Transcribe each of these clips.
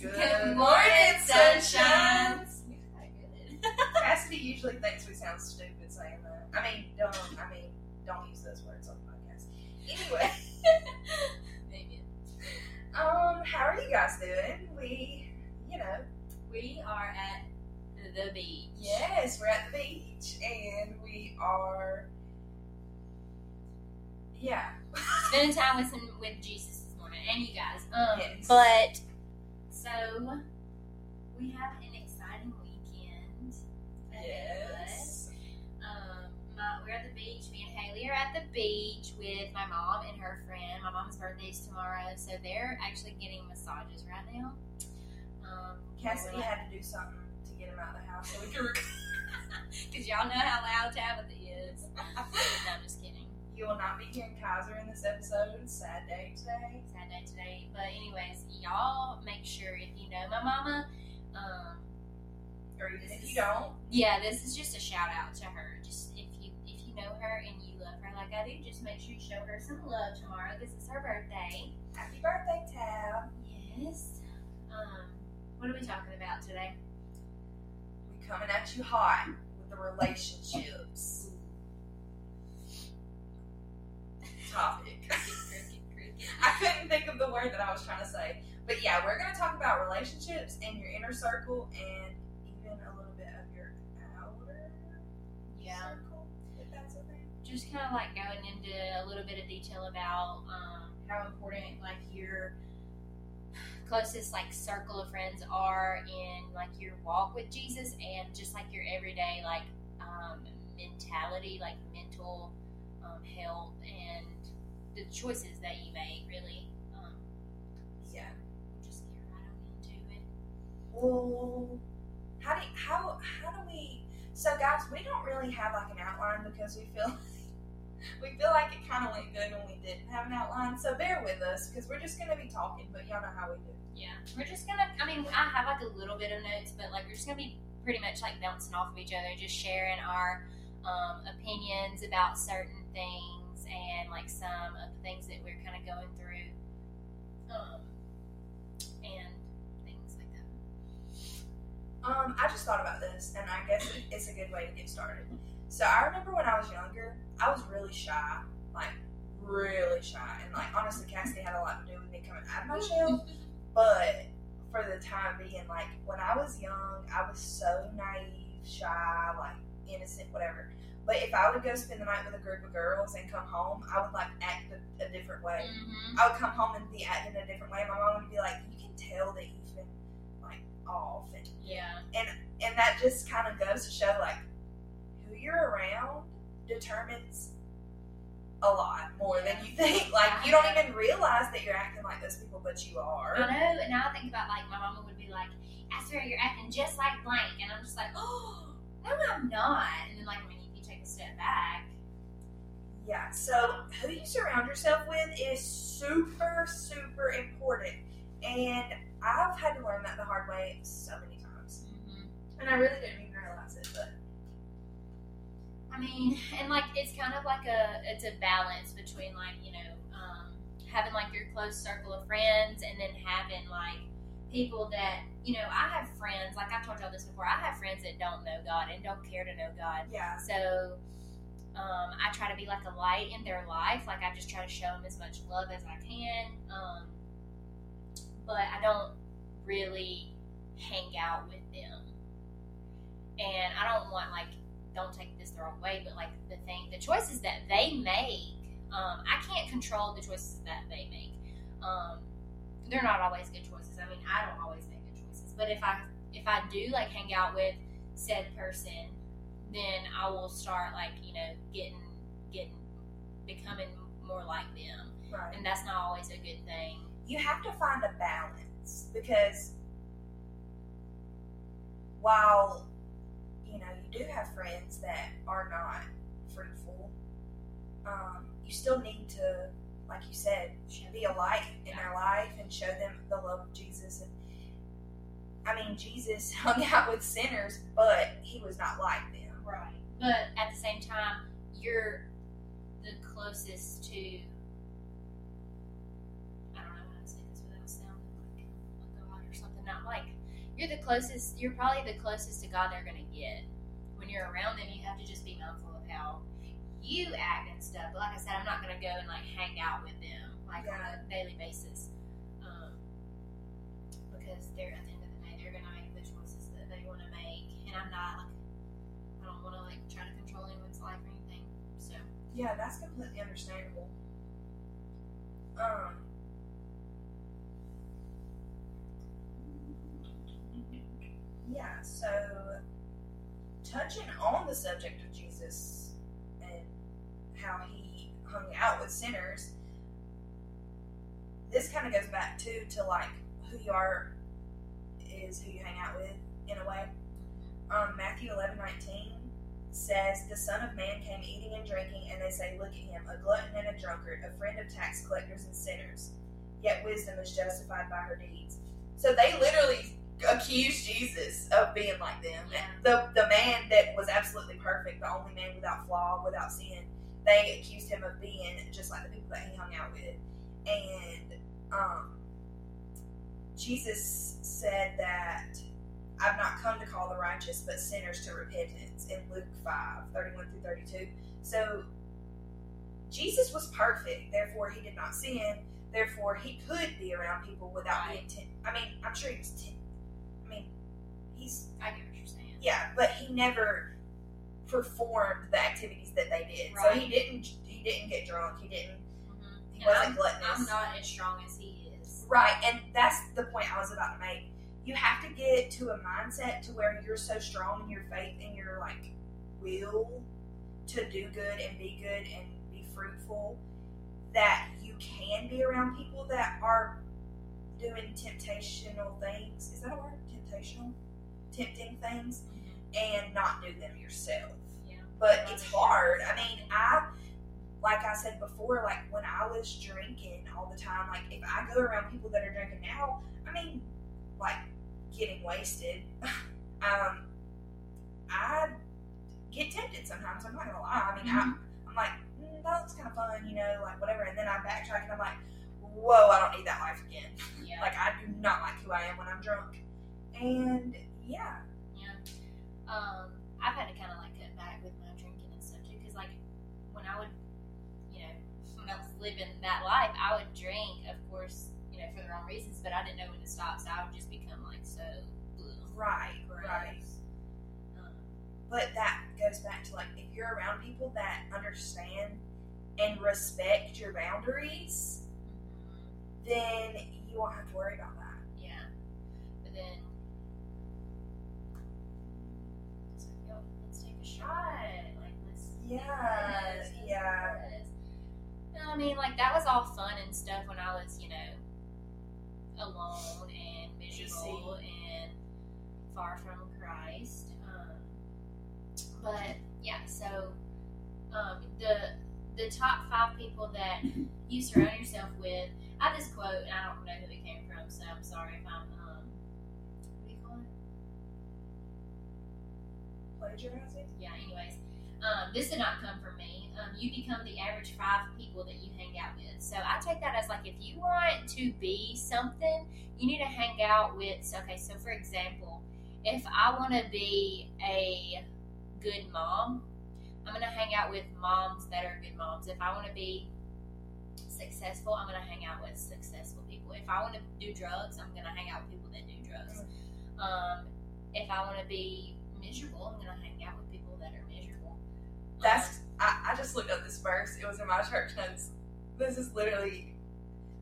Good morning, sunshines. Cassidy usually thinks we sound stupid saying that. I mean, don't. I mean, don't use those words on the podcast. Anyway, Maybe. um, how are you guys doing? We, you know, We are at the beach. yes, we're at the beach and we are, yeah, Spending time with some with Jesus this morning and you guys. Um, Yes. but so we have an exciting weekend. ahead of us. yes, Um, my, we're at the beach. Me and Haley are at the beach with my mom and her friend. My mom's birthday is tomorrow, so they're actually getting massages right now. Um, Cassidy like- had to do something to get him out of the house so we could. Because y'all know how loud Tabitha is. no, I'm just kidding. You will not be hearing Kaiser in this episode. Sad day today. Sad day today. But anyways, y'all make sure if you know my mama, um, Or even if you don't, yeah, this is just a shout out to her. Just if you if you know her and you love her like I do, just make sure you show her some love tomorrow because it's her birthday. happy birthday, Tab. Yes. Um, what are we talking about today? We coming at you hot with the relationships topic. Cricket, cricket. I couldn't think of the word that I was trying to say. But yeah, we're going to talk about relationships and your inner circle and even a little bit of your outer Yeah. circle, if that's a thing. just kind of like going into a little bit of detail about um, how important like your closest like circle of friends are in like your walk with Jesus and just like your everyday like um, mentality, like mental um, health and the choices that you make. Really, um, Yeah. just get right on into it. Well, how do how how do we? So guys, we don't really have like an outline because we feel we feel like it kind of went good when we didn't have an outline. So bear with us because we're just gonna be talking, but y'all know how we do. Yeah, we're just gonna. I mean, I have like a little bit of notes, but like we're just gonna be pretty much like bouncing off of each other, just sharing our um, opinions about certain things and like some of the things that we're kind of going through, um, and things like that. Um, I just thought about this, and I guess it's a good way to get started. So I remember when I was younger, I was really shy, like really shy, and like honestly, Cassidy had a lot to do with me coming out of my shell. But for the time being, like when I was young, I was so naive, shy, like innocent, whatever. But if I would go spend the night with a group of girls and come home, I would like act a, a different way. Mm-hmm. I would come home and be acting a different way. My mom would be like, "You can tell that you've been like off," and Yeah, and and that just kind of goes to show like who you're around determines a lot more than you think. Like you don't even realize that you're acting like those people, but you are. I know. And now I think about like my mama would be like, "I swear you're acting just like blank," and I'm just like, "Oh, no, I'm not." And then like when you step back, Yeah. So who you surround yourself with is super, super important, and I've had to learn that the hard way so many times, and I really didn't even realize it, but. I mean, and like it's kind of like a it's a balance between like you know um, having like your close circle of friends and then having like people that you know I have friends like I've told y'all this before I have friends that don't know God and don't care to know God Yeah. so um, I try to be like a light in their life like I just try to show them as much love as I can um, but I don't really hang out with them and I don't want like don't take this the wrong way, but like the thing, the choices that they make, um, I can't control the choices that they make. Um, they're not always good choices. I mean, I don't always make good choices, but if I if I do like hang out with said person, then I will start like you know getting getting becoming more like them, Right. and that's not always a good thing. you have to find a balance because while you know you do have friends that are not fruitful um, you still need to like you said be a light in their life and show them the love of jesus and i mean jesus hung out with sinners but he was not like them Right. But at the same time, you're the closest to. I don't know how to say this without sounding like a god or something. Not like you're the closest. You're probably the closest to God they're gonna get. When you're around them, you have to just be mindful of how you act and stuff. But like I said, I'm not gonna go and like hang out with them like on a daily basis, um, because they're at the end of the day they're gonna make the choices that they want to make, and I'm not like I don't want to like try to control anyone's life or anything. So Yeah, that's completely understandable. Um. Yeah, so touching on the subject of Jesus how he hung out with sinners, this kind of goes back too to like who you are is who you hang out with in a way. Um, Matthew eleven nineteen says, The Son of Man came eating and drinking, and they say, Look at him, a glutton and a drunkard, a friend of tax collectors and sinners. Yet wisdom is justified by her deeds. So they literally accused Jesus of being like them. Yeah. The, the man that was absolutely perfect, the only man without flaw, without sin, they accused him of being just like the people that he hung out with. And um, Jesus said that I've not come to call the righteous, but sinners to repentance in Luke 5 31 through 32. So Jesus was perfect, therefore, he did not sin, therefore, he could be around people without being. Ten- I mean, I'm sure he was. Ten- I mean, he's. I get what you're saying. Yeah, but he never performed the activities that they did. So he didn't. He didn't get drunk. He didn't. Mhm. He And wasn't I'm, gluttonous. I'm not as strong as he is. Right, and that's the point I was about to make. You have to get to a mindset to where you're so strong in your faith and your like will to do good and be good and be fruitful that you can be around people that are doing temptational things. Is that a word? Temptational? Tempting things and not do them yourself Yeah. but it's hard. I mean, I like I said before, like when I was drinking all the time, like if I go around people that are drinking now, I mean, like getting wasted, um, I get tempted sometimes. I'm not gonna lie. I mean, I, I'm like, mm, that looks kind of fun, you know, like whatever, and then I backtrack and I'm like, whoa, I don't need that life again. Yeah. Like I do not like who I am when I'm drunk, and Yeah. Um, I've had to kind of like cut back with my drinking and stuff too, because like when I would, you know, when I was living that life, I would drink, of course, you know, for the wrong reasons, but I didn't know when to stop, so I would just become like so ugh, right, gross. right. Um, But that goes back to like if you're around people that understand and respect your boundaries, mhm. then you won't have to worry about that. Yeah. But then, shot. Like, let's. Yeah. yes. I mean, like, that was all fun and stuff when I was, you know, alone and miserable and far from Christ. Um, but, yeah, so um, the the top five people that you surround yourself with. I have this quote, and I don't know who it came from, so I'm sorry if I'm um, Plagiarizing? Yeah. Anyways, um, this did not come from me. Um, you become the average five people that you hang out with. So I take that as like if you want to be something, you need to hang out with. Okay, so for example, if I want to be a good mom, I'm gonna hang out with moms that are good moms. If I want to be successful, I'm gonna hang out with successful people. If I want to do drugs, I'm gonna hang out with people that do drugs. Um, if I want to be miserable, I'm gonna hang out with people that are miserable. That's I, I just looked up this verse. It was in my church notes. This is literally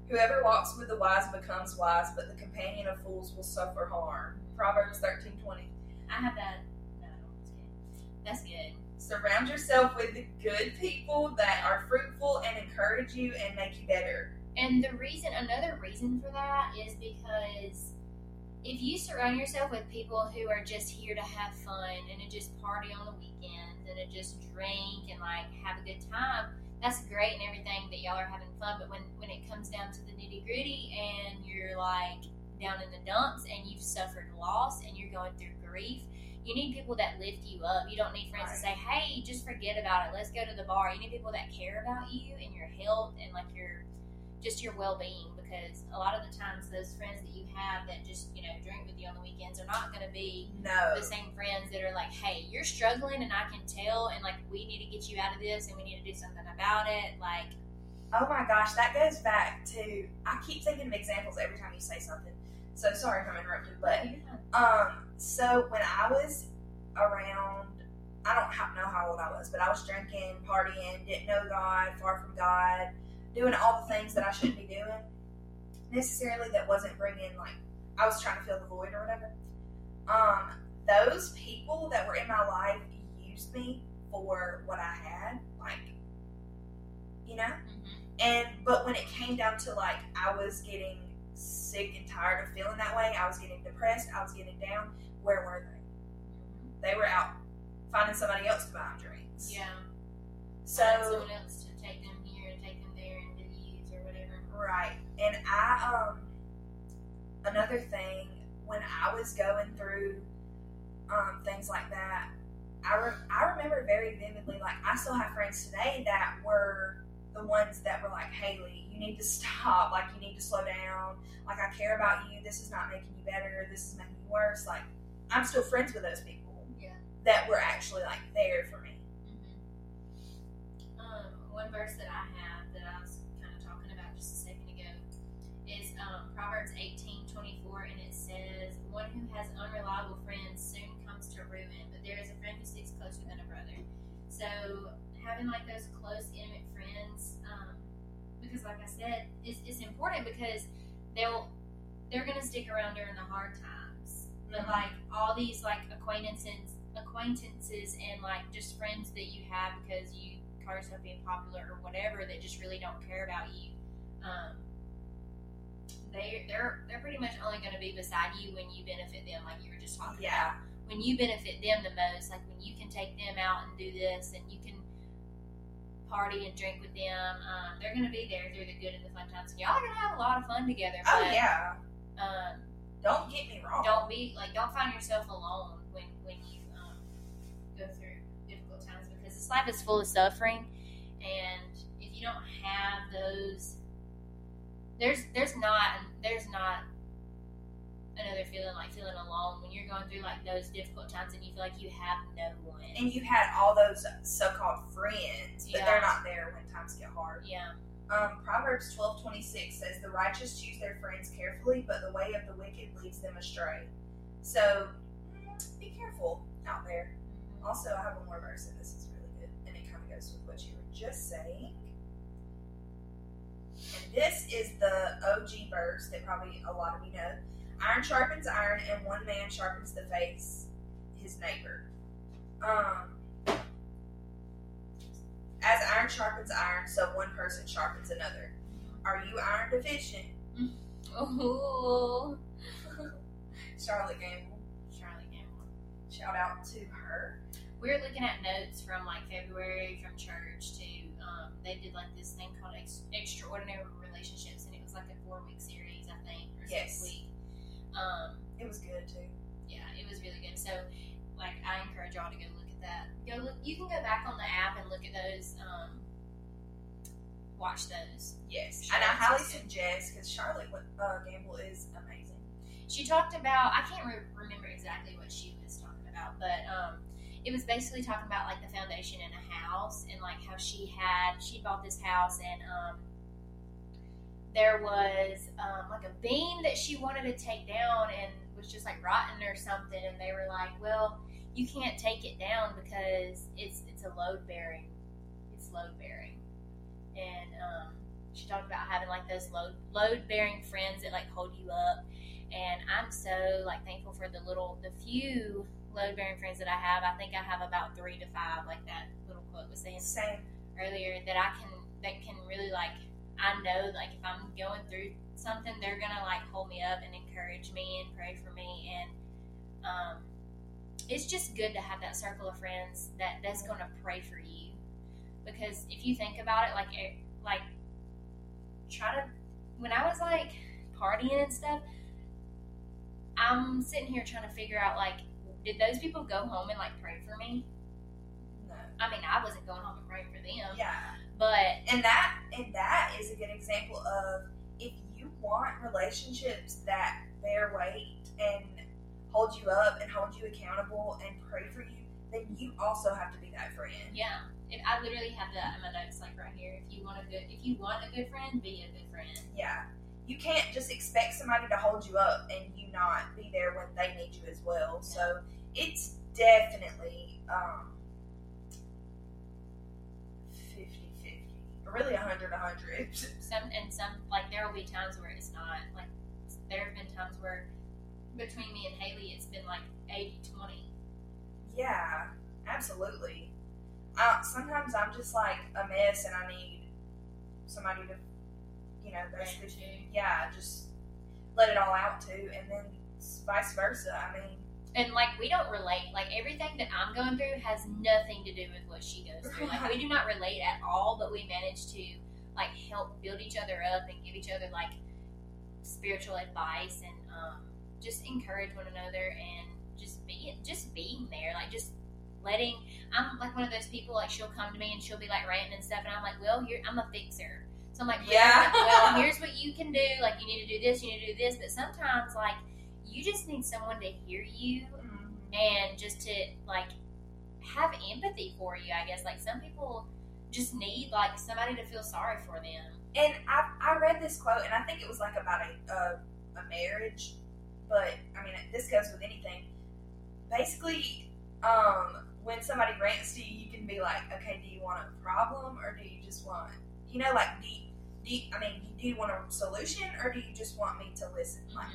whoever walks with the wise becomes wise, but the companion of fools will suffer harm. Proverbs thirteen twenty. I have that. No, just kidding. That's good. Surround yourself with the good people that are fruitful and encourage you and make you better. And the reason, another reason for that is because if you surround yourself with people who are just here to have fun and to just party on the weekends and to just drink and like have a good time, that's great and everything that y'all are having fun. But when when it comes down to the nitty gritty and you're like down in the dumps and you've suffered loss and you're going through grief, you need people that lift you up. You don't need friends to say, "Hey, just forget about it. Let's go to the bar." You need people that care about you and your health and like your just your well being because a lot of the times those friends that you have that just you know drink with you on the weekends are not going to be No. the same friends that are like, hey, you're struggling and I can tell, and like we need to get you out of this and we need to do something about it. Like, Oh my gosh, that goes back to. I keep thinking of examples every time you say something. So sorry if I'm interrupting, but um, so when I was around, I don't ha- know how old I was, but I was drinking, partying, didn't know God, far from God, doing all the things that I shouldn't be doing. Necessarily, that wasn't bringing like I was trying to fill the void or whatever. Um, those people that were in my life used me for what I had, like you know. Mhm. And but when it came down to like I was getting sick and tired of feeling that way, I was getting depressed, I was getting down. Where were they? They were out finding somebody else to buy them drinks. yeah. So someone else to take them right, and I um another thing when I was going through um things like that, I re- I remember very vividly. Like I still have friends today that were the ones that were like, Haley, you need to stop. Like you need to slow down. Like I care about you. This is not making you better. This is making you worse. Like I'm still friends with those people. Yeah. That were actually like there for me. Mm-hmm. Um, one verse that I have that I was just a second ago is um, Proverbs eighteen twenty four, and it says, "One who has unreliable friends soon comes to ruin, but there is a friend who sticks closer than a brother." So having like those close, intimate friends, um, because like I said, it's, it's important because they'll they're gonna stick around during the hard times. But Mhm. like all these like acquaintances, acquaintances, and like just friends that you have because you call yourself being popular or whatever that just really don't care about you. Um, they they're they're pretty much only going to be beside you when you benefit them, like you were just talking Yeah. about. When you benefit them the most, like when you can take them out and do this, and you can party and drink with them, um, they're going to be there through the good and the fun times. And Y'all are going to have a lot of fun together. Oh but, yeah. Um, Don't get me wrong. don't be like don't find yourself alone when when you um, go through difficult times because this life is full of suffering and if you don't have those there's there's not there's not another feeling like feeling alone when you're going through like those difficult times and you feel like you have no one And you had all those so-called friends, but Yeah. they're not there when times get hard. yeah Um, Proverbs twelve twenty six says, "The righteous choose their friends carefully, but the way of the wicked leads them astray." So, mm, be careful out there. Also, I have one more verse, and this is really good, and it kind of goes with what you were just saying. And this is the OG verse that probably a lot of you know. Iron sharpens iron, and one man sharpens the face his neighbor. Um, as iron sharpens iron, so one person sharpens another. Are you iron deficient? oh Charlotte Gamble. charlotte gamble Shout out to her. We're looking at notes from like February from church to um, they did like this thing called Ex- extraordinary relationships and it was like a four week series I think or Yes. six week. Um, It was good too. yeah, it was really good. So like I encourage y'all to go look at that. Go look. You can go back on the app and look at those. Um, watch those. Yes, and I highly suggest because Charlotte uh, Gamble is amazing. She talked about I can't re- remember exactly what she was talking about, but um, it was basically talking about like the foundation in a house and like how she had she bought this house and um, there was um, like a beam that she wanted to take down and was just like rotten or something, and they were like, well, you can't take it down because it's it's a load bearing, it's load bearing, and um, she talked about having like those load load bearing friends that like hold you up. And I'm so like thankful for the little the few load bearing friends that I have. I think I have about three to five, like that little quote was saying Same. earlier, that I can that can really like I know like if I'm going through something, they're gonna like hold me up and encourage me and pray for me and um it's just good to have that circle of friends that that's gonna pray for you because if you think about it like it, like try to when I was like partying and stuff I'm sitting here trying to figure out like, did those people go home and like pray for me? No. I mean, I wasn't going home and praying for them, Yeah. but And that and that is a good example of if you want relationships that bear weight and hold you up and hold you accountable and pray for you, then you also have to be that friend. yeah, if I literally have that in my notes, like right here. If you want a good, if you want a good friend, be a good friend. Yeah. You can't just expect somebody to hold you up and you not be there when they need you as well. So it's definitely um 50 50. Really 100 100. Some and some like there will be times where it's not like there have been times where between me and Haley it's been like 80 20 Yeah, absolutely. Uh, sometimes I'm just like a mess and I need somebody to, you know, Vent to. yeah, just let it all out too, and then vice versa. I mean, and like we don't relate like everything that i'm going through has nothing to do with what she goes through like we do not relate at all but we manage to like help build each other up and give each other like spiritual advice and um, just encourage one another and just be just being there like just letting i'm like one of those people like she'll come to me and she'll be like ranting and stuff and i'm like well you're i'm a fixer so i'm like Yeah. well here's what you can do. Like you need to do this you need to do this. But sometimes like you just need someone to hear you and just to like have empathy for you i guess. Like some people just need like somebody to feel sorry for them. And I, I read this quote, and I think it was like about a, a, a marriage, but I mean, this goes with anything. Basically, um, when somebody rants to you, you can be like, okay, do you want a problem or do you just want, you know, like, do you, do you, I mean, do you want a solution or do you just want me to listen? Like,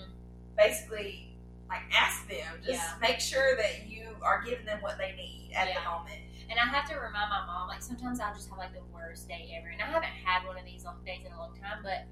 basically, like, ask them. Just Yeah. make sure that you are giving them what they need at the moment. and i have to remind my mom like sometimes i'll just have like the worst day ever and i haven't had one of these long days in a long time but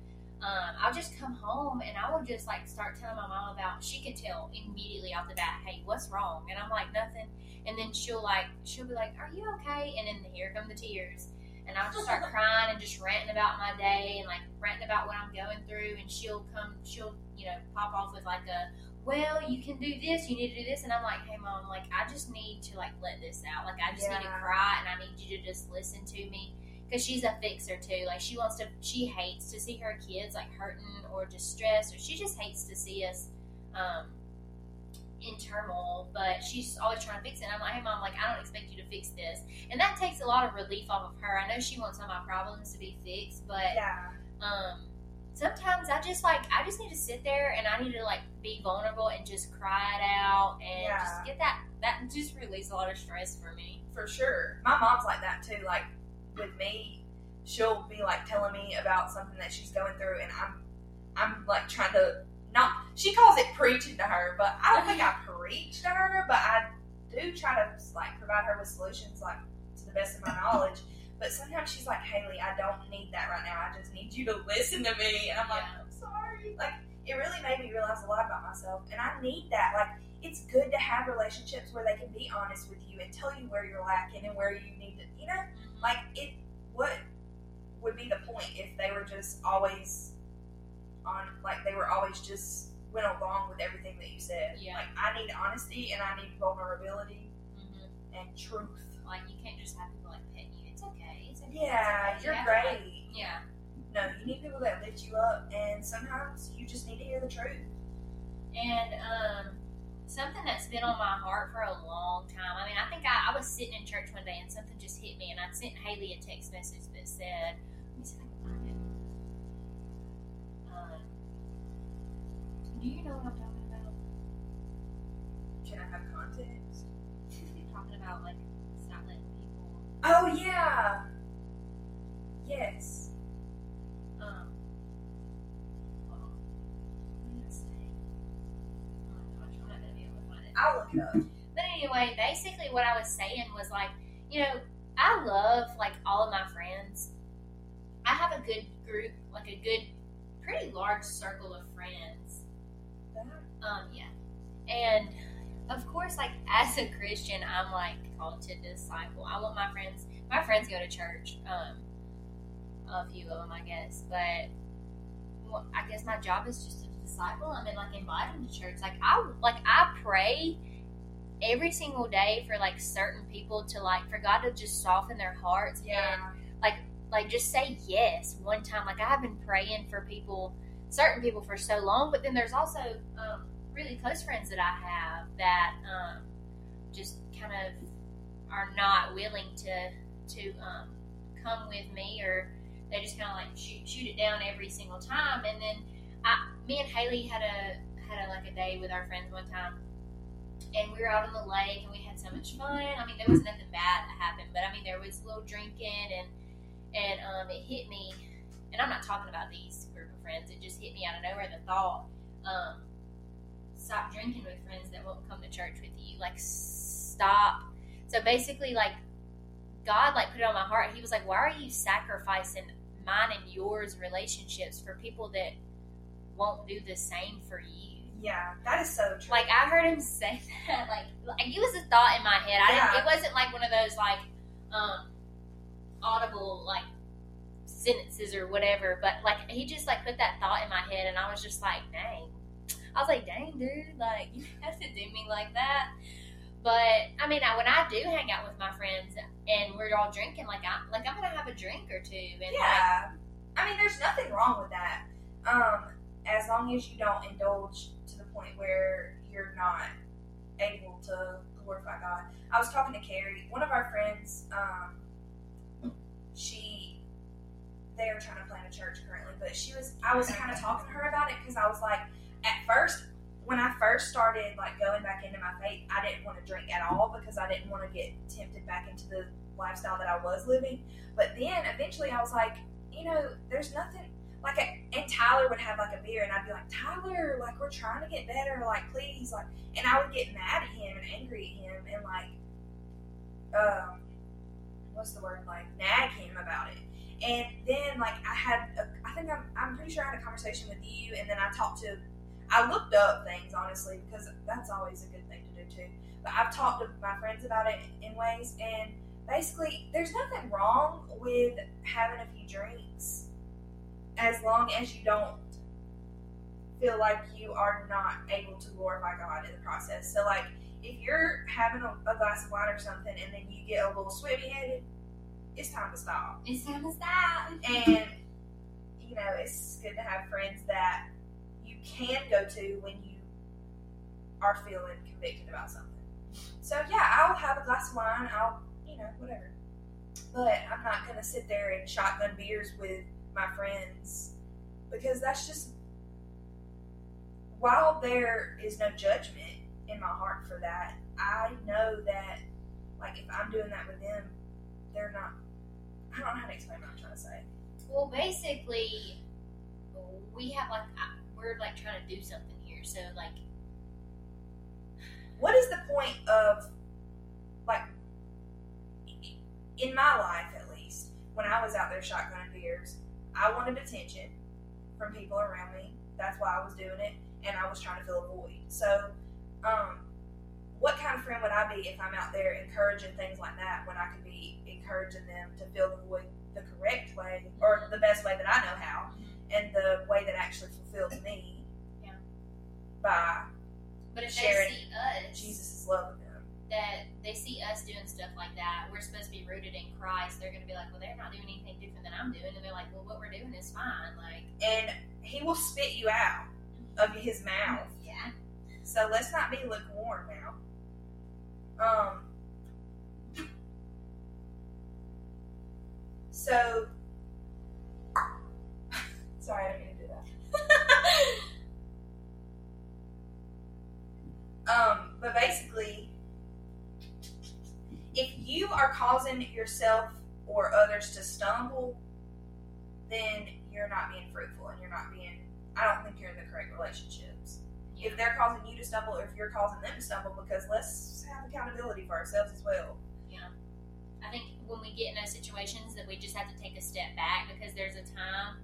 um, I'll just come home and I will just like start telling my mom about. She could tell immediately off the bat, "Hey, what's wrong?" And I'm like, "Nothing." And then she'll like, she'll be like, "Are you okay?" And then here come the tears, and I'll just start crying and just ranting about my day and like ranting about what I'm going through. And she'll come, she'll you know pop off with like a, "Well, you can do this, you need to do this," and I'm like, "Hey, mom, like I just need to like let this out. Like I just need to cry, and I need you to just listen to me." because she's a fixer too. Like she wants to, she hates to see her kids like hurting or distressed, or she just hates to see us um, in turmoil. But she's always trying to fix it. And I'm like, hey mom, like I don't expect you to fix this, and that takes a lot of relief off of her. I know she wants all my problems to be fixed, but Yeah. um, sometimes I just like I just need to sit there and I need to like be vulnerable and just cry it out and Yeah. just get that that just release a lot of stress for me. for sure. My mom's like that too. Like with me, she'll be like telling me about something that she's going through, and I'm, I'm like trying to not. She calls it preaching to her, but I don't think I mm-hmm. preach to her. But I do try to like provide her with solutions, like to the best of my knowledge. But sometimes she's like, Haley, I don't need that right now. I just need you to listen to me. And I'm like, Yeah. I'm sorry. Like it really made me realize a lot about myself, and I need that. Like it's good to have relationships where they can be honest with you and tell you where you're lacking and where you need to, you know, mm-hmm. like it. What would be the point if they were just always on, like they were always just went along with everything that you said? Yeah. Like I need honesty and I need vulnerability hmm and truth. Like you can't just have people like petting you. It's okay. It's okay. Yeah, it's okay. you're You to, like- great. yeah. No, you need people that lift you up, and sometimes you just need to hear the truth. And um, something that's been on my heart for a long time. I mean, I think I, I was sitting in church one day and something just hit me, and I sent Haley a text message that said, do you know what I'm talking about? Can I have context? talking about like stop letting people. Oh yeah. Yes. Um, hold. What did I say? Oh my gosh, I'm not gonna be able to find it. I'll look it up. But anyway, basically what I was saying was like, you know, I love like all of my friends. I have a good group, like a good, pretty large circle of friends. Um, yeah. And of course, like as a Christian, I'm like called to disciple. I want my friends. My friends go to church. Um, a few of them, I guess. But well, I guess my job is just to disciple them and like invite them to church. Like I like I pray every single day for like certain people to like for God to just soften their hearts and like like just say yes one time. Like I have been praying for people, certain people for so long, but then there's also um, really close friends that I have that um, just kind of are not willing to to um, come with me, or they just kind of like shoot, shoot it down every single time. And then I, me and Haley had a had a, like a day with our friends one time, and we were out on the lake and we had so much fun. I mean, there was nothing bad that happened, but I mean, there was a little drinking and and um, it hit me. And I'm not talking about these friends. It just hit me out of nowhere. The thought, um, stop drinking with friends that won't come to church with you. Like stop. So basically, like God, like put it on my heart. He was like, "Why are you sacrificing mine and yours relationships for people that won't do the same for you?" Yeah, that is so true. Like I heard him say that. Like, like it was a thought in my head. I Yeah. didn't, it wasn't like one of those like um audible like sentences or whatever. But like he just like put that thought in my head, and I was just like, dang. I was like, dang, dude, like you have to do me like that. But I mean, I, when I do hang out with my friends and we're all drinking, like I'm like I'm gonna have a drink or two, and like, yeah, I mean, there's nothing wrong with that. Um, as long as you don't indulge to the point where you're not able to glorify God. I was talking to Carrie, one of our friends. Um, she, they are trying to plan a church currently, but she was. I was kind of talking to her about it because I was like, at first, when I first started like going back into my faith, I didn't want to drink at all because I didn't want to get tempted back into the lifestyle that I was living. But then eventually, I was like, you know, there's nothing like. a, And Tyler would have like a beer, and I'd be like, Tyler, like we're trying to get better, like please, like. And I would get mad at him and angry at him, and like, um, what's the word? Like nag him about it. And then like I had, a, I think I'm, I'm pretty sure I had a conversation with you, and then I talked to. I looked up things honestly because that's always a good thing to do too. But I've talked to my friends about it in ways, and basically, there's nothing wrong with having a few drinks as long as you don't feel like you are not able to glorify God in the process. So, like, if you're having a, a glass of wine or something and then you get a little swimmy headed, it's time to stop. it's time to stop. And, you know, it's good to have friends that you can go to when you are feeling convicted about something. So, yeah, I'll have a glass of wine. I'll, you know, whatever. But I'm not to sit there and shotgun beers with my friends because that's just, while there is no judgment in my heart for that, I know that, like, if I'm doing that with them, they're not, I don't know how to explain what I'm trying to say. Well, basically, we have like uh, we're like trying to do something here. So like, what is the point of like in my life at least when i was out there shotgunning beers i wanted attention from people around me that's why i was doing it and i was trying to fill a void so um what kind of friend would i be if i'm out there encouraging things like that when i could be encouraging them to fill the void the correct way or the best way that i know how mm-hmm. and the way that actually fulfills me Yeah. by but if Sharing they see us, jesus' love with them that they see us doing stuff like that, we're supposed to be rooted in Christ. They're going to be like, well, they're not doing anything different than I'm doing, and they're like, well, what we're doing is fine. Like, and he will spit you out of his mouth. yeah, So let's not be lukewarm now. Um. So. Sorry, I didn't mean to do that. Um, but basically, if you are causing yourself or others to stumble, then you're not being fruitful and you're not being. I don't think you're in the correct relationships if they're causing you to stumble or if you're causing them to stumble because let's have accountability for ourselves as well Yeah. I think when we get in those situations that we just have to take a step back because there's a time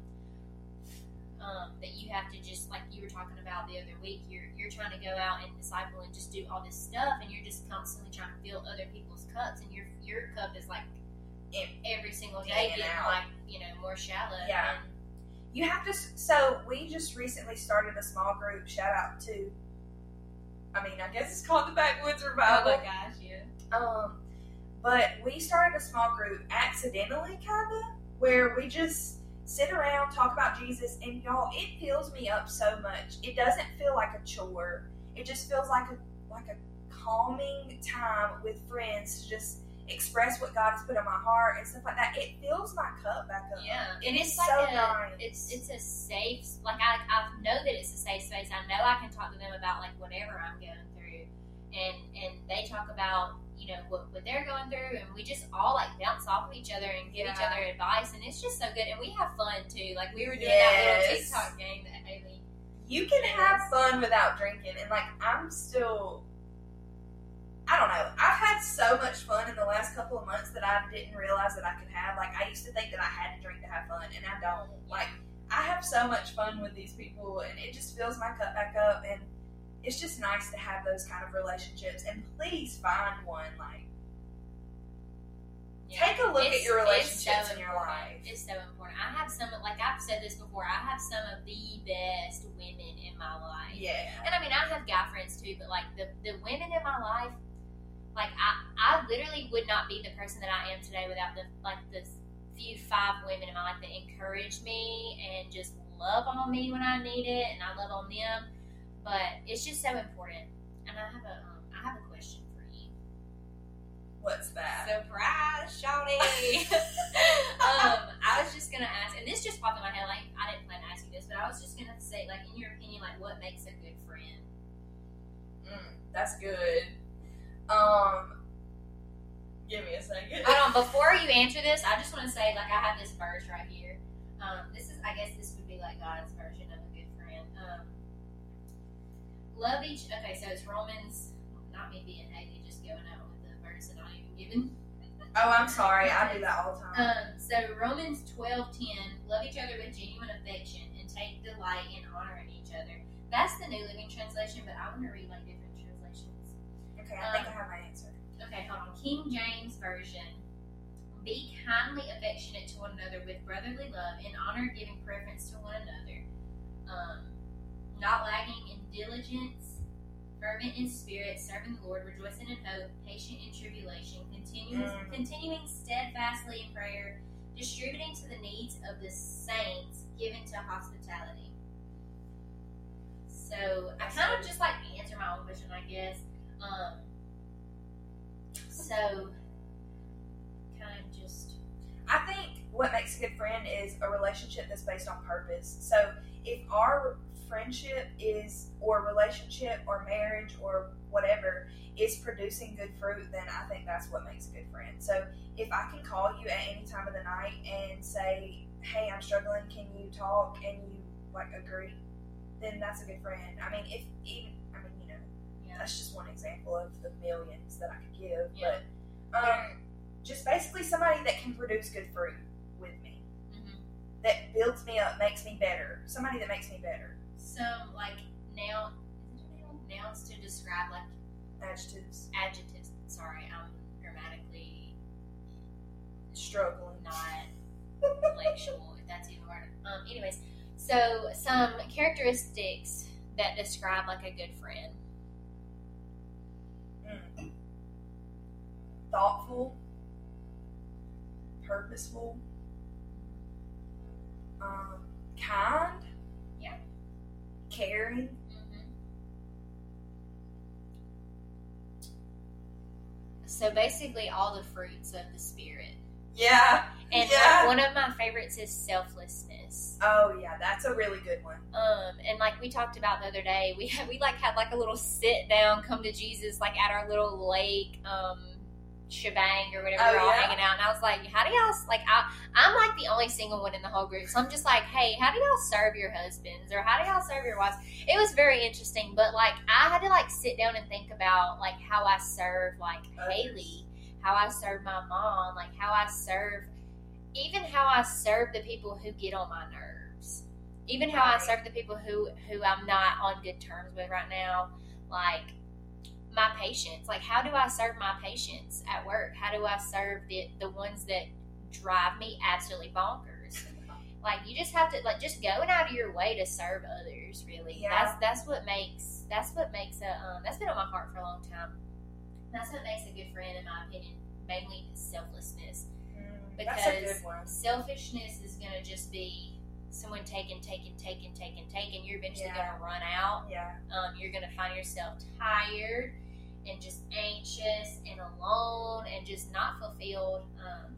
um, that you have to just like you were talking about the other week. You're you're trying to go out and disciple and just do all this stuff, and you're just constantly trying to fill other people's cups, and your your cup is like every single day getting like you know more shallow. Yeah. And, you have to so we just recently started a small group shout out to I mean, I guess it's called the Backwoods revival Oh my gosh, yeah. Um, but we started a small group accidentally, kinda, where we just sit around, talk about Jesus, and y'all, it fills me up so much. It doesn't feel like a chore. It just feels like a like a calming time with friends to just express what God has put on my heart and stuff like that. It fills my cup back up. Yeah, and is it's like so a, nice. it's it's a safe like I, I know that it's a safe space. I know I can talk to them about like whatever I'm going through, and and they talk about you know what, what they're going through, and we just all like bounce off of each other and give each other advice, and it's just so good. And we have fun too. Like we were doing that little TikTok game that Haley. you can have fun without drinking and like i'm still i don't know i've had so much fun in the last couple of months that i didn't realize that i could have like i used to think that i had to drink to have fun and i don't like i have so much fun with these people and it just fills my cup back up and it's just nice to have those kind of relationships and please find one like Yeah. take a look at your relationships so in your life It's so important. I have some, like I've said this before, I have some of the best women in my life. yeah And I mean, I have guy friends too, but like the, the women in my life, like I, I literally would not be the person that I am today without the like the few five women in my life that encourage me and just love on me when I need it, and I love on them. But it's just so important. And I have a, um, I have a question for you. what's that Surprise, Shawty! um, I was just gonna ask, and this just popped in my head. Like I didn't plan to ask you this, but I was just gonna say, like, in your opinion, like, what makes a good friend? Mm, that's good. Um, give me a second. Hold on, before you answer this, I just want to say, like, I have this verse right here. Um, this is, I guess, this would be like God's version of a good friend. Um, love each. Okay, so it's Romans. Not me being Haley, just going out with the verse and not even giving. Oh, I'm sorry. I do that all the time. Um, so Romans twelve ten, love each other with genuine affection and take delight in honoring each other. That's the New Living Translation, but I want to read like different. Okay, I think I have my answer. Okay, hold on. King James Version. Be kindly affectionate to one another with brotherly love, in honor giving preference to one another. Um, not lagging in diligence, fervent in spirit, serving the Lord, rejoicing in hope, patient in tribulation, continuing, Mm. continuing steadfastly in prayer, distributing to the needs of the saints, given to hospitality. So I kind of just like answer my own question, I guess. Um, so kind of just I think what makes a good friend is a relationship that's based on purpose. So if our friendship is, or relationship, or marriage, or whatever is producing good fruit, then I think that's what makes a good friend. So if I can call you at any time of the night and say, "Hey, I'm struggling. Can you talk?" and you like agree, then that's a good friend. I mean, if even, I mean, you know. That's just one example of the millions that I could give. Yeah. But um, just basically somebody that can produce good fruit with me, Mhm. that builds me up, makes me better. Somebody that makes me better. Some like now nouns to describe like Adjectives. adjectives. Sorry, I'm grammatically Struggling. not intellectual, if that's even word. Um, anyways, so some characteristics that describe like a good friend. Thoughtful. Purposeful. Um, kind. Yeah. Caring. Mm-hmm. So basically, all the fruits of the spirit. Yeah. And Yeah. one of my favorites is selflessness. Oh yeah, that's a really good one. Um, and like we talked about the other day, we had, we like had like a little sit down, come to Jesus, like at our little lake, um, shebang or whatever. Oh, we we're all yeah. hanging out, and I was like, "How do y'all like?" I I'm like the only single one in the whole group, so I'm just like, "Hey, how do y'all serve your husbands, or how do y'all serve your wives?" It was very interesting, but like I had to like sit down and think about like how I serve like Others. Haley, how I serve my mom, like how I serve, even how I serve the people who get on my nerves, even how I serve the people who who I'm not on good terms with right now, like my patients. Like how do I serve my patients at work? How do I serve the the ones that drive me absolutely bonkers? Like you just have to like just going out of your way to serve others. Really, Yeah. that's that's what makes that's what makes a um, that's been on my heart for a long time. That's what makes a good friend, in my opinion. Mainly selflessness. Mm, Because that's a good one. selfishness is gonna just be someone taking, taking, taking, taking, taking. You're eventually Yeah. gonna run out. Yeah. Um, you're gonna find yourself tired and just anxious and alone and just not fulfilled. Um,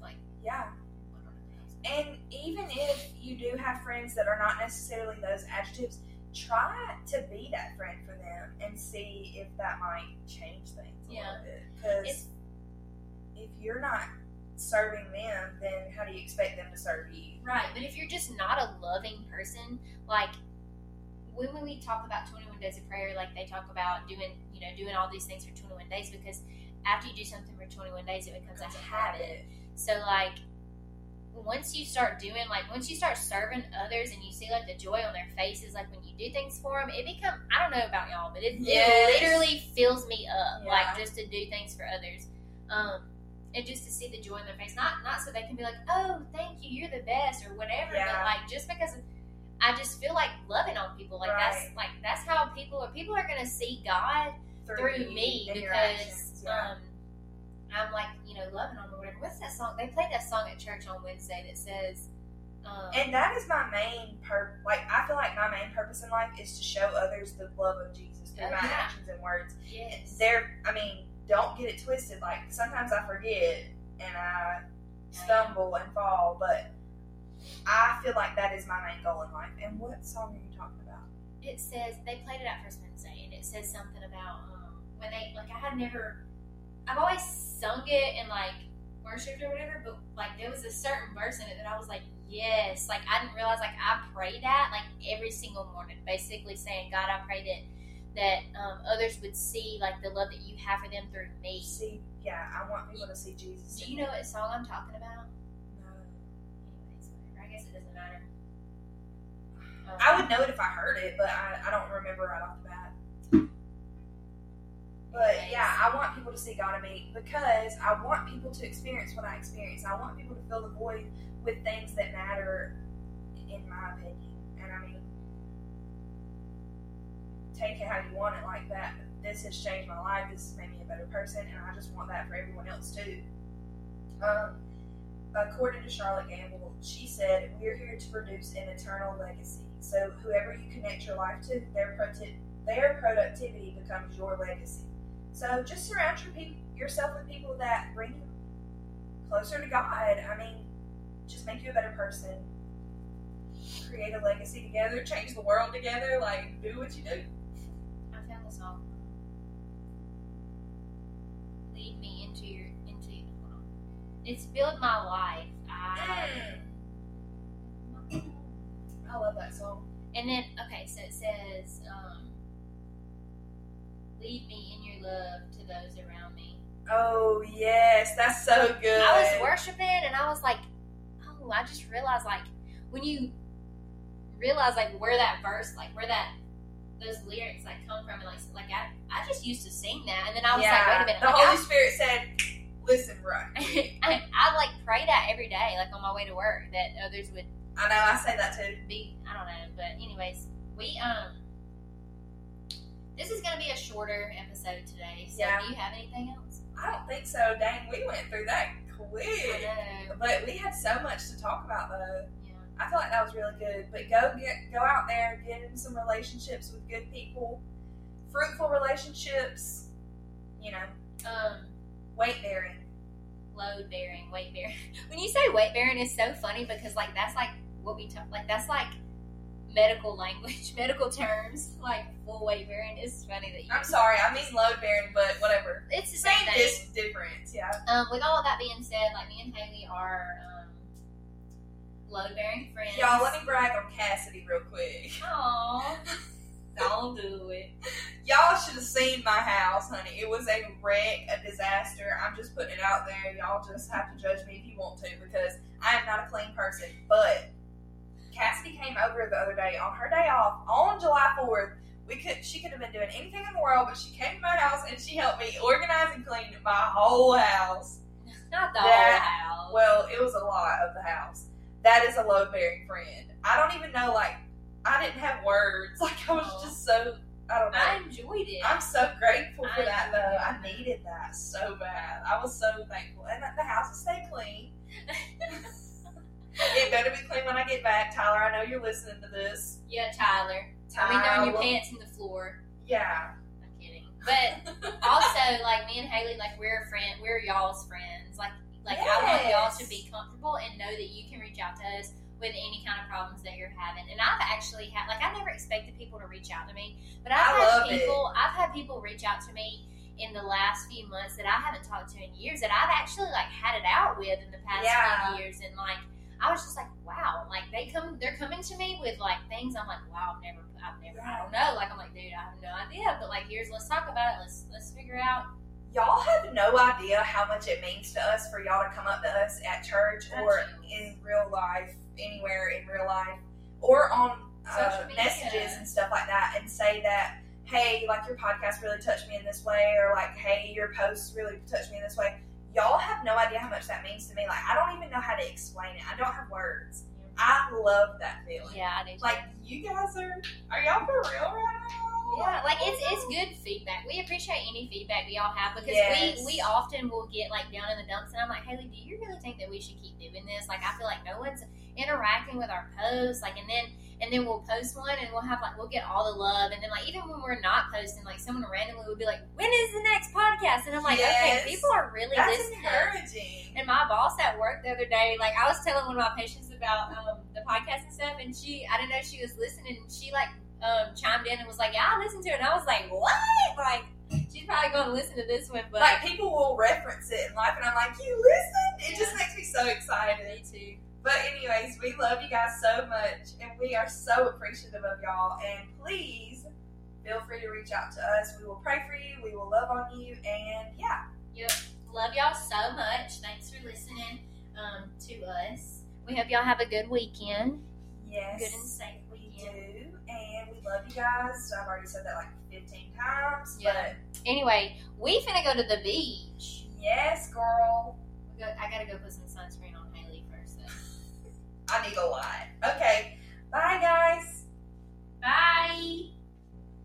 like Yeah. I don't know. And even if you do have friends that are not necessarily those adjectives, try to be that friend for them and see if that might change things a Yeah. little bit. Because if you're not serving them, then how do you expect them to serve you? Right, but if you're just not a loving person, like when we talk about 21 days of prayer, like they talk about doing, you know, doing all these things for 21 days because after you do something for 21 days, it becomes a habit. So, like, once you start doing, like, once you start serving others and you see, like, the joy on their faces, like, when you do things for them, it become, I don't know about y'all, but it, Yes. it literally fills me up, Yeah. like, just to do things for others. Um, and just to see the joy in their face, not not so they can be like, "Oh, thank you, you're the best" or whatever, Yeah. but like just because I just feel like loving on people, like that's like that's how people are. People are gonna see God through you me because yeah. um, I'm like you know loving on or whatever. What's that song? They played that song at church on Wednesday that says, um, and that is my main pur Like I feel like my main purpose in life is to show others the love of Jesus through Oh, my yeah. actions and words. yes, There, I mean, don't get it twisted. Like sometimes I forget and I stumble and fall, but I feel like that is my main goal in life. And what song are you talking about? it says they played it at first Wednesday, and it says something about um, when they like I had never, I've always sung it and like worshipped or whatever, but like there was a certain verse in it that I was like, yes, like I didn't realize like I pray that like every single morning, basically saying, God, I pray that that um, others would see like the love that you have for them through me. See, yeah, I want people to see Jesus. Do you know what song I'm talking about? I would know it if I heard it, but I, I don't remember right off the bat. But yeah, I want people to see God in me because I want people to experience what I experience. I want people to fill the void with things that matter, in my opinion. And I mean, take it how you want it like that. This has changed my life. This has made me a better person, and I just want that for everyone else too. Um, according to Charlotte Gambill, she said, "We're here to produce an eternal legacy. So whoever you connect your life to, their prote- their productivity becomes your legacy. So just surround your peop yourself with people that bring you closer to God. I mean, just make you a better person. Create a legacy together. Change the world together. Like do what you do. I found the song. Lead me into your into. Hold on. It's build my life. I, mm. I love that song. and then okay, so it says, um, "Lead me in your love to those around me." Oh yes, that's so good. I was worshiping, and I was like, "Oh, I just realized like when you realize like where that verse, like where that." Those lyrics like come from, and like, like I, I just used to sing that, and then I was like, wait a minute, The like, Holy I- Spirit said, "Listen, right." I, I like pray that every day, like on my way to work, that others would I know. I say that too. be. I don't know, but anyways, we um, this is gonna be a shorter episode today. So, Yeah. do you have anything else? I don't think so. Dang, we went through that quick. I know. But we had so much to talk about though. Yeah. I feel like that was really good. But go get go out there, get in some relationships with good people, fruitful relationships. You know, Um, weight bearing. load bearing, weight bearing. When you say weight bearing, it's so funny because like that's like what we talk. Like that's like medical language, medical terms. Like full weight bearing. It's funny that you. I'm sorry, I mean load bearing, but whatever. It's the same Same thing. difference. Yeah. Um, with all of that being said, like me and Haley are um, load bearing friends. Y'all, let me brag on Cassidy real quick. Aww. Don't do it. Y'all should have seen my house, honey. It was a wreck, a disaster. I'm just putting it out there. Y'all just have to judge me if you want to because I am not a clean person. But Cassidy came over the other day on her day off on July 4th. We could she could have been doing anything in the world, but she came to my house and she helped me organize and clean my whole house. Not the That- whole house. Well, it was a lot of the house. That is a load bearing friend. I don't even know like I didn't have words. Like I was Oh. just so I don't know. I enjoyed it. I'm so grateful for I that though. I needed that so bad. I was so thankful. And the house will stay clean. it better be clean when I get back, Tyler. I know you're listening to this. yeah, Tyler. I mean, throwing your pants in the floor. Yeah. I'm kidding. But also, like me and Haley, like we're a friend. We're y'all's friends. Like, like I want y'all to be comfortable and know that you can reach out to us with any kind of problems that you're having. And I've actually had, like, I never expected people to reach out to me, but I've I had love it. people. I've had people reach out to me in the last few months that I haven't talked to in years that I've actually like had it out with in the past Yeah. few years, and like. I was just like, wow, like they come, they're coming to me with like things. I'm like, wow, I've never, I've never, I don't know. Like I'm like, dude, I have no idea. But like, here's, let's talk about it. Let's, let's figure out. Y'all have no idea how much it means to us for y'all to come up to us at church or in real life, anywhere in real life, or on uh, Social messages and stuff like that, and say that, hey, like your podcast really touched me in this way, or like, hey, your posts really touched me in this way. Y'all have no idea how much that means to me. Like, I don't even know how to explain it. I don't have words. I love that feeling. Yeah, I do. too. Like, you guys are, are y'all for real right now? Yeah, like it's it's good feedback. We appreciate any feedback we all have because Yes. we we often will get like down in the dumps, and I'm like, Haley, do you really think that we should keep doing this? Like, I feel like no one's interacting with our posts, like, and then and then we'll post one, and we'll have like we'll get all the love, and then like even when we're not posting, like someone randomly will be like, when is the next podcast? And I'm like, Yes. okay, people are really That's listening. encouraging. And my boss at work the other day, like I was telling one of my patients about um, the podcast and stuff, and she, I didn't know she was listening. And she like um, chimed in and was like, "Yeah, I listened to it." And I was like, "What?" Like she's probably going to listen to this one, but like people will reference it in life, and I'm like, you listen? It just makes me so excited. me too. But anyways, we love you guys so much, and we are so appreciative of y'all. And please feel free to reach out to us. We will pray for you. We will love on you, and yeah, Yep. Love y'all so much. Thanks for listening um, to us. We hope y'all have a good weekend. yes, Good and safe we weekend and we love you guys. So I've already said that like 15 times. Yeah. But anyway, we finna go to the beach. Yes, girl. Go, I gotta go put some sunscreen on Haley first. Though. I need a lot. Okay. Bye, guys. Bye.